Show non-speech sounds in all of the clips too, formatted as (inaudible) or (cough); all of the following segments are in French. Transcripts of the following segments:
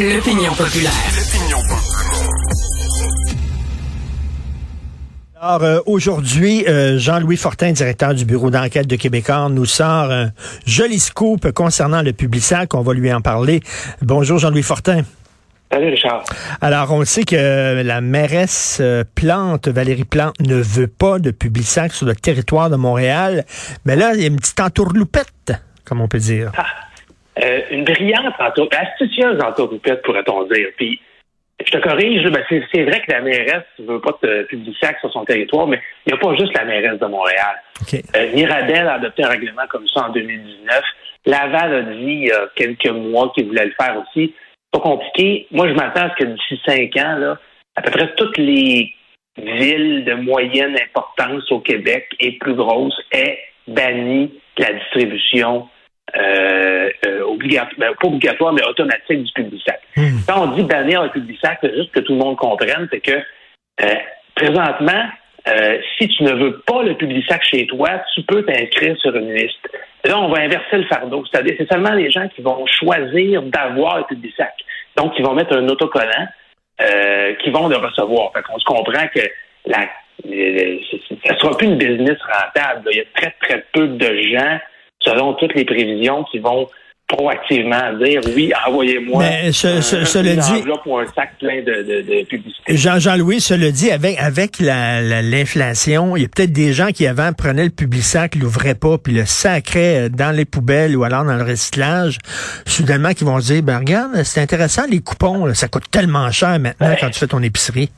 L'opinion populaire. Alors euh, aujourd'hui, euh, Jean-Louis Fortin, directeur du bureau d'enquête de Québécois, nous sort un joli scoop concernant le Publisac. On va lui en parler. Bonjour Jean-Louis Fortin. Salut Richard. Alors on sait que la mairesse euh, Plante, Valérie Plante, ne veut pas de Publisac sur le territoire de Montréal. Mais là, il y a une petite entourloupette, comme on peut dire. Ah. Euh, une brillante entourloupette, astucieuse entourloupette, pourrait-on dire. Puis, je te corrige, ben c'est vrai que la mairesse ne veut pas de Publisac sur son territoire, mais il n'y a pas juste la mairesse de Montréal. Okay. Euh, Mirabel a adopté un règlement comme ça en 2019. Laval a dit il y a quelques mois qu'il voulait le faire aussi. Pas compliqué. Moi, je m'attends à ce que d'ici cinq ans, là, à peu près toutes les villes de moyenne importance au Québec et plus grosses aient banni la distribution euh, euh, obligatoire, ben, pas obligatoire, mais automatique du Publisac. Hmm. Quand on dit bannir le Publisac, c'est juste que tout le monde comprenne, c'est que euh, présentement, euh, si tu ne veux pas le Publisac chez toi, tu peux t'inscrire sur une liste. Là, on va inverser le fardeau. C'est-à-dire, c'est seulement les gens qui vont choisir d'avoir le Publisac. Donc, ils vont mettre un autocollant euh, qui vont le recevoir. Fait qu'on se comprend que la, ça ne sera plus une business rentable. Il y a très, très peu de gens selon toutes les prévisions, qui vont proactivement dire oui, envoyez-moi ce, ce, un, cela une dit, enveloppe ou un sac plein de, de, de publicité. Jean- Jean-Louis, cela dit, avec, avec la- la- l'inflation, il y a peut-être des gens qui avant prenaient le Publisac, l'ouvraient pas, puis le sacraient dans les poubelles ou alors dans le recyclage. Soudainement, qui vont se dire, ben regarde, c'est intéressant, les coupons, là, ça coûte tellement cher maintenant Ouais. quand tu fais ton épicerie.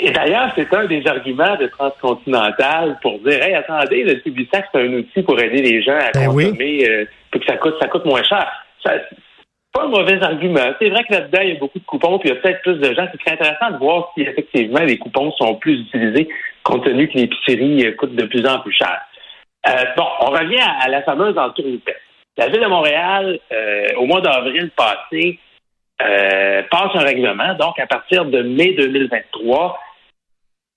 Et d'ailleurs, c'est un des arguments de Transcontinental pour dire Hey, attendez, le Publisac, c'est un outil pour aider les gens à Ben oui. consommer euh, pour que ça coûte, ça coûte moins cher. Ça, c'est pas un mauvais argument. C'est vrai que là-dedans, il y a beaucoup de coupons, puis il y a peut-être plus de gens. C'est très intéressant de voir si effectivement les coupons sont plus utilisés, compte tenu que l'épicerie euh, coûte de plus en plus cher. Euh, bon, on revient à, à la fameuse entourloupette. La Ville de Montréal, euh, au mois d'avril passé, euh, passe un règlement. Donc, à partir de mai 2023,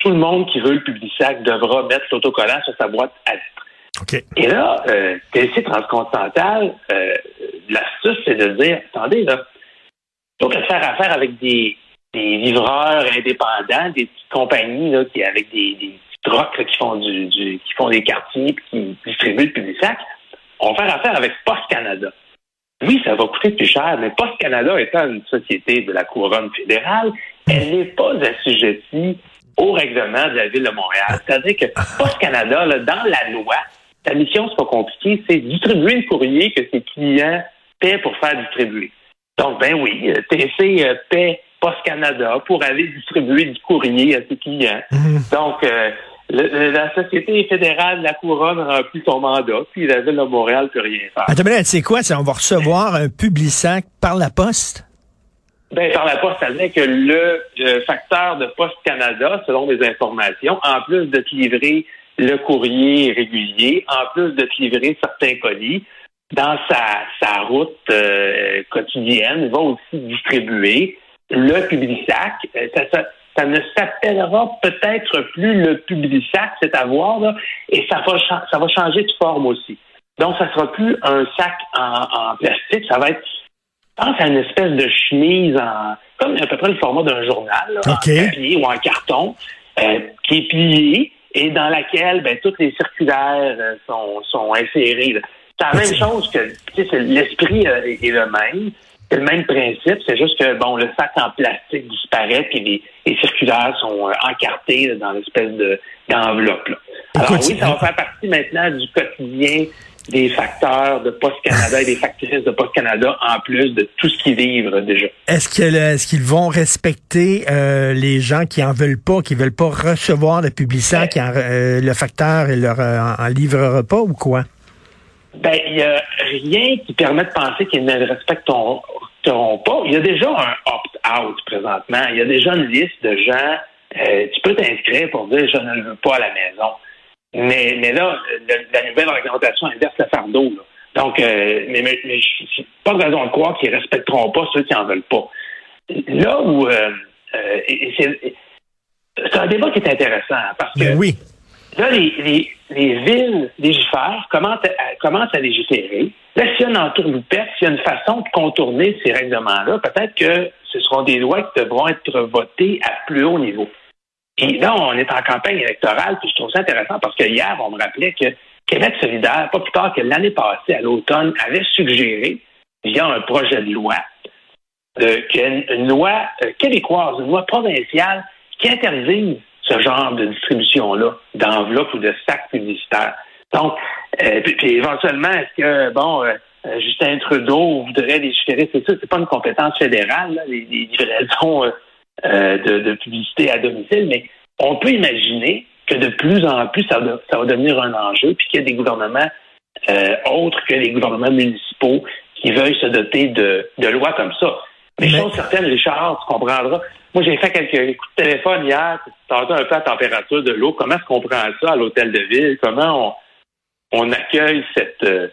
tout le monde qui veut le Publisac devra mettre l'autocollant sur sa boîte à lettres. Et là, euh, TLC Transcontinental, euh, l'astuce, c'est de dire, attendez, là, plutôt que de faire affaire avec des, des livreurs indépendants, des petites compagnies là, qui avec des, des petits trucks là, qui font du, du- qui font des quartiers puis qui distribuent le Publisac, on va faire affaire avec Post Canada. Oui, ça va coûter plus cher, mais Post Canada étant une société de la couronne fédérale, elle n'est pas assujettie au règlement de la Ville de Montréal. C'est-à-dire que Post Canada, là, dans la loi, sa mission, c'est pas compliqué, c'est distribuer le courrier que ses clients paient pour faire distribuer. Donc, ben oui, euh, TC euh, paie Post Canada pour aller distribuer du courrier à ses clients. Mhm. Donc, euh, le- la Société fédérale de la Couronne remplit son mandat, puis la Ville de Montréal ne peut rien faire. Attends, mais sais quoi? c'est On va recevoir un Publisac par la poste? Ben, par la poste, c'est-à-dire que le euh, facteur de Poste Canada, selon les informations, en plus de te livrer le courrier régulier, en plus de te livrer certains colis, dans sa, route euh, quotidienne, va aussi distribuer le Publisac. Euh, Ça, ça, ça ne s'appellera peut-être plus le Publisac, c'est à voir, là, et ça va, ça va changer de forme aussi. Donc, ça sera plus un sac en, plastique, ça va être pense à une espèce de chemise en comme à peu près le format d'un journal, là, en papier ou en carton, euh, qui est plié et dans laquelle ben, toutes les circulaires euh, sont, sont insérées. C'est la même chose que tu sais, c'est- l'esprit euh, est, est le même. C'est le même principe, c'est juste que bon, le sac en plastique disparaît puis les, les circulaires sont euh, encartés là, dans l'espèce de d'enveloppe. là. Alors oui, ça va faire partie maintenant du quotidien des facteurs de Post Canada et des factrices de Post Canada en plus de tout ce qu'ils livrent déjà. Est-ce qu'ils vont respecter euh, les gens qui en veulent pas, qui veulent pas recevoir le Publisac, qui en- euh, le facteur leur euh, en, en livrera pas ou quoi? Ben, il n'y a rien qui permet de penser qu'ils ne le respecteront pas. Il y a déjà un opt-out présentement. Il y a déjà une liste de gens. euh, tu peux t'inscrire pour dire je ne le veux pas à la maison. Mais, mais là, le- la nouvelle réglementation inverse le fardeau. là. Donc, euh, mais, pas de raison de croire qu'ils respecteront pas ceux qui en veulent pas. Là où euh, euh, c'est un débat qui est intéressant hein, parce que Ben oui. là, les, villes légifèrent, commencent à, commencent à légiférer. Là, s'il y a une entourloupette, s'il y a une façon de contourner ces règlements-là, peut-être que ce seront des lois qui devront être votées à plus haut niveau. Et là, on est en campagne électorale, puis je trouve ça intéressant parce que hier, on me rappelait que Québec solidaire, pas plus tard que l'année passée, à l'automne, avait suggéré, via un projet de loi, euh, une, loi euh, québécoise, une loi provinciale qui interdise ce genre de distribution-là, d'enveloppes ou de sacs publicitaires. Donc, euh, puis, éventuellement, est-ce que, bon, Justin Trudeau voudrait légiférer, c'est ça, c'est pas une compétence fédérale, les, livraisons de, publicité à domicile, mais on peut imaginer que de plus en plus, ça va, ça va devenir un enjeu, puis qu'il y a des gouvernements autres que les gouvernements municipaux qui veuillent se doter de, de lois comme ça. Mais, chose certaine, Richard, tu comprendras. Moi, j'ai fait quelques coups de téléphone hier, tu un peu la température de l'eau. Comment est-ce qu'on prend ça à l'hôtel de ville? Comment on, on accueille cette, euh,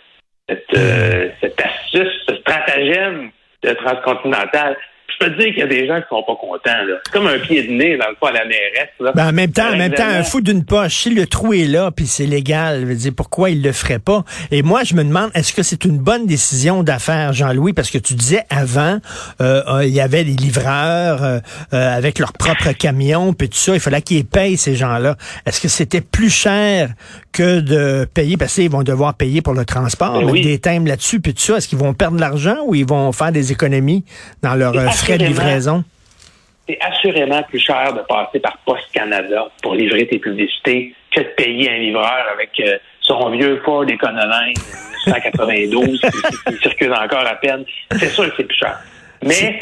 cette, euh, cette astuce, ce stratagème de transcontinental? Je peux te dire qu'il y a des gens qui sont pas contents. C'est comme un pied de nez dans le pas à la mairesse. Là. Ben, en même temps, en même temps, un fou d'une poche. Si le trou est là, puis c'est légal, je veux dire, pourquoi il le ferait pas? Et moi, je me demande, est-ce que c'est une bonne décision d'affaires, Jean-Louis? Parce que tu disais avant, euh, euh il y avait des livreurs euh, euh, avec leurs propres camions, puis tout ça, il fallait qu'ils payent ces gens-là. Est-ce que c'était plus cher que de payer, parce qu'ils vont devoir payer pour le transport, ben des thèmes là-dessus, puis tout ça, est-ce qu'ils vont perdre de l'argent ou ils vont faire des économies dans leur frais de livraison? C'est assurément plus cher de passer par Post Canada pour livrer tes publicités que de payer un livreur avec euh, son vieux Ford Econoline 1992 qui, circule encore à peine. C'est sûr que c'est plus cher. Mais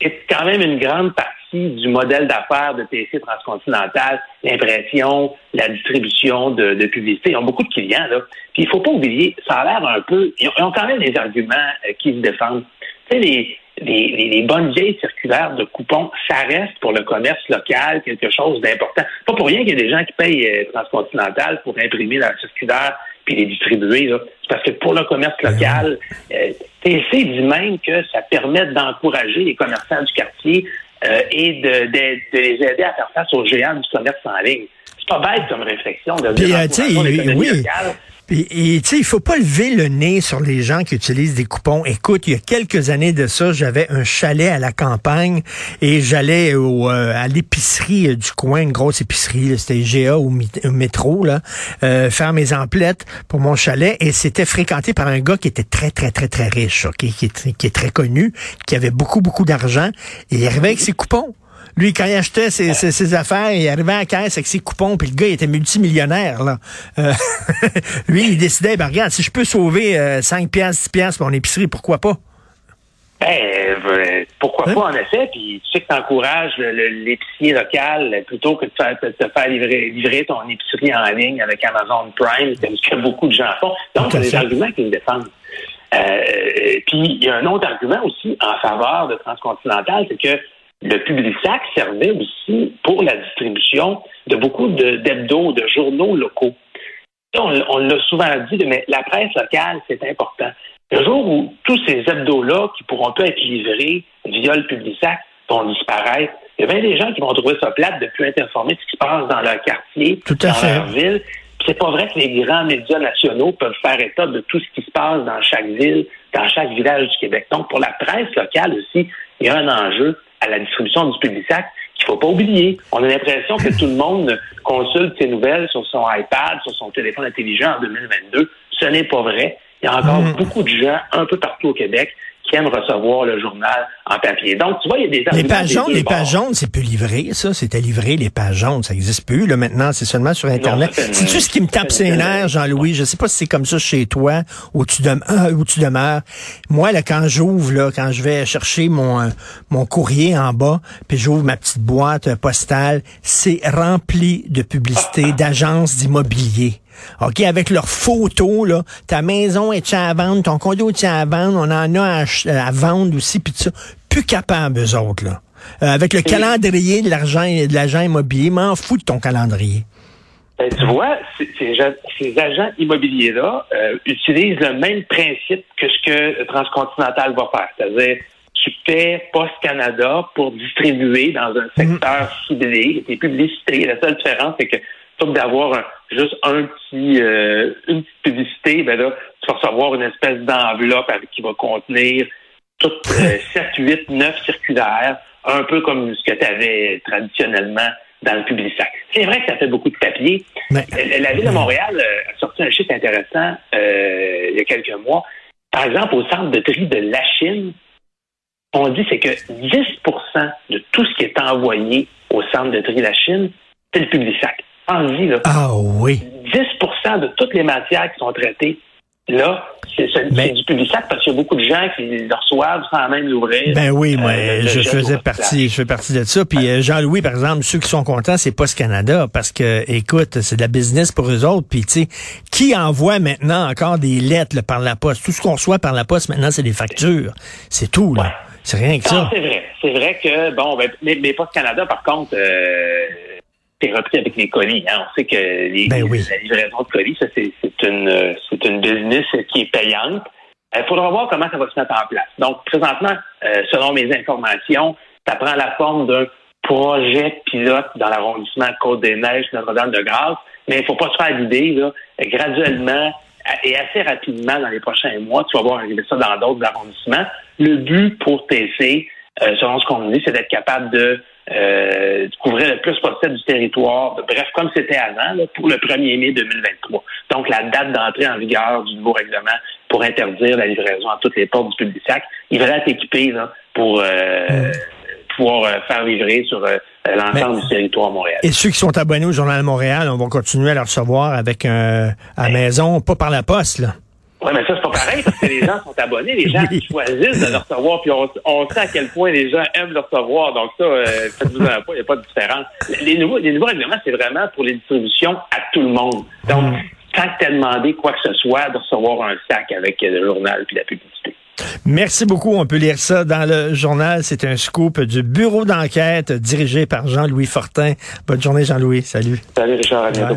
c'est quand même une grande partie du modèle d'affaires de TC Transcontinental, l'impression, la distribution de, de, publicité. Ils ont beaucoup de clients, là. Puis il faut pas oublier, ça a l'air un peu. Ils ont, quand même des arguments euh, qui se défendent. Tu sais, les, les, les, bonnes vieilles circulaires de coupons, ça reste pour le commerce local quelque chose d'important. Pas pour rien qu'il y a des gens qui payent euh, Transcontinental pour imprimer la circulaire puis les distribuer. C'est parce que pour le commerce local, euh, TC dit même que ça permet d'encourager les commerçants du quartier euh, et de, de, les aider à faire face aux géants du commerce en ligne. C'est pas bête comme réflexion de dire euh, oui. Et tu sais, il faut pas lever le nez sur les gens qui utilisent des coupons. Écoute, il y a quelques années de ça, j'avais un chalet à la campagne et j'allais au, euh, à l'épicerie euh, du coin, une grosse épicerie, c'était GA ou métro, là, euh, faire mes emplettes pour mon chalet et c'était fréquenté par un gars qui était très, très, très, très riche, ok, qui, est, qui est très connu, qui avait beaucoup, beaucoup d'argent et il arrivait avec ses coupons. Lui, quand il achetait ses, ses, affaires, il arrivait à la caisse avec ses coupons, puis le gars, il était multimillionnaire. Là. Euh, (laughs) lui, il décidait, ben regarde, si je peux sauver 5 piastres, 10 piastres pour mon épicerie, pourquoi pas? Ben, euh, pourquoi hein? pas, en effet. Puis tu sais que tu encourages l'épicier local plutôt que de te, te faire livrer, livrer, ton épicerie en ligne avec Amazon Prime, ce que beaucoup de gens font. Donc, a des arguments qui me défendent. Euh, puis, il y a un autre argument aussi en faveur de Transcontinental, c'est que le Publisac servait aussi pour la distribution de beaucoup d'hebdos, de, journaux locaux. On, l'a souvent dit, mais la presse locale, c'est important. Le jour où tous ces hebdos-là, qui pourront pas être livrés via le Publisac, vont disparaître, il y a bien des gens qui vont trouver ça plate de plus être informés de ce qui se passe dans leur quartier, dans leur ville. C'est pas vrai que les grands médias nationaux peuvent faire état de tout ce qui se passe dans chaque ville, dans chaque village du Québec. Donc, pour la presse locale aussi, il y a un enjeu à la distribution du Publisac qu'il faut pas oublier. On a l'impression que tout le monde consulte ses nouvelles sur son iPad, sur son téléphone intelligent en 2022. Ce n'est pas vrai. Il y a encore mm. beaucoup de gens un peu partout au Québec qui aiment recevoir le journal en papier. Donc, tu vois, il y a des Les pages jaunes, les pages jaunes, c'est plus livré, ça. C'était livré, les pages jaunes. Ça n'existe plus. Là, maintenant, c'est seulement sur Internet. C'est tout ce qui me tape ses nerfs, Jean-Louis? Je sais pas si c'est comme ça chez toi, où tu, où tu demeures. Moi, là, quand j'ouvre, là, quand je vais chercher mon, euh, mon courrier en bas, puis j'ouvre ma petite boîte postale, c'est rempli de publicités d'agences d'immobilier. OK, avec leurs photos, là, ta maison est à vendre, ton condo est à vendre, on en a à, vendre aussi, puis ça. Plus capable, eux autres, là. Euh, avec le calendrier de l'argent de l'agent immobilier, m'en fous de ton calendrier. Ben, tu vois, ces, agents immobiliers-là euh, utilisent le même principe que ce que Transcontinental va faire. C'est-à-dire, tu paies Post Canada pour distribuer dans un secteur ciblé tes publicités. La seule différence, c'est que plutôt que d'avoir juste un petit, euh, une petite publicité, ben là, tu vas recevoir une espèce d'enveloppe qui va contenir toutes 7, 8, 9 circulaires, un peu comme ce que tu avais traditionnellement dans le public sac. C'est vrai que ça fait beaucoup de papier. La, Ville de Montréal euh, a sorti un chiffre intéressant euh, il y a quelques mois. Par exemple, au centre de tri de la Chine, on dit c'est que 10% de tout ce qui est envoyé au centre de tri de la Chine, c'est le public sac. Là. Ah oui. 10% de toutes les matières qui sont traitées Là, c'est du public parce qu'il y a beaucoup de gens qui le reçoivent sans même l'ouvrir. Ben oui, moi, euh, je faisais partie, je fais partie de ça. Puis euh, Jean-Louis, par exemple, ceux qui sont contents, c'est Post Canada parce que, écoute, c'est de la business pour eux autres. Puis tu sais, qui envoie maintenant encore des lettres par la poste? Tout ce qu'on reçoit par la poste maintenant, c'est des factures. C'est tout là. C'est rien que ça. C'est vrai. C'est vrai que bon, ben, mais, mais Post Canada, par contre. Euh, c'est repris avec les colis. Hein. On sait que les, ben la livraison de colis, ça c'est une c'est une business qui est payante. Il faudra voir comment ça va se mettre en place. Donc, présentement, euh, selon mes informations, ça prend la forme d'un projet pilote dans l'arrondissement Côte-des-Neiges, Notre-Dame-de-Grâce, mais il ne faut pas se faire l'idée, graduellement et assez rapidement dans les prochains mois, tu vas voir arriver ça dans d'autres arrondissements. Le but pour TC, euh, selon ce qu'on nous dit, c'est d'être capable de euh, couvrir le plus possible du territoire, bref, comme c'était avant, pour le 1er mai 2023. Donc, la date d'entrée en vigueur du nouveau règlement pour interdire la livraison à toutes les portes du public sac, il va être équipé pour euh, pouvoir euh, faire livrer sur l'ensemble du territoire montréal. Et ceux qui sont abonnés au Journal de Montréal, on va continuer à le recevoir avec un à la maison, pas par la poste, là. Oui, mais ça, c'est pas pareil parce que les gens sont abonnés, les gens choisissent de le recevoir, puis on, sait à quel point les gens aiment le recevoir. Donc ça, euh, faites-vous un pas, il n'y a pas de différence. Les nouveaux, les nouveaux règlements, c'est vraiment pour les distributions à tout le monde. Donc, mm. tant que tu as demandé quoi que ce soit, de recevoir un sac avec le journal puis la publicité. Merci beaucoup. On peut lire ça dans le journal. C'est un scoop du bureau d'enquête dirigé par Jean-Louis Fortin. Bonne journée, Jean-Louis. Salut. Salut, Richard. À bientôt.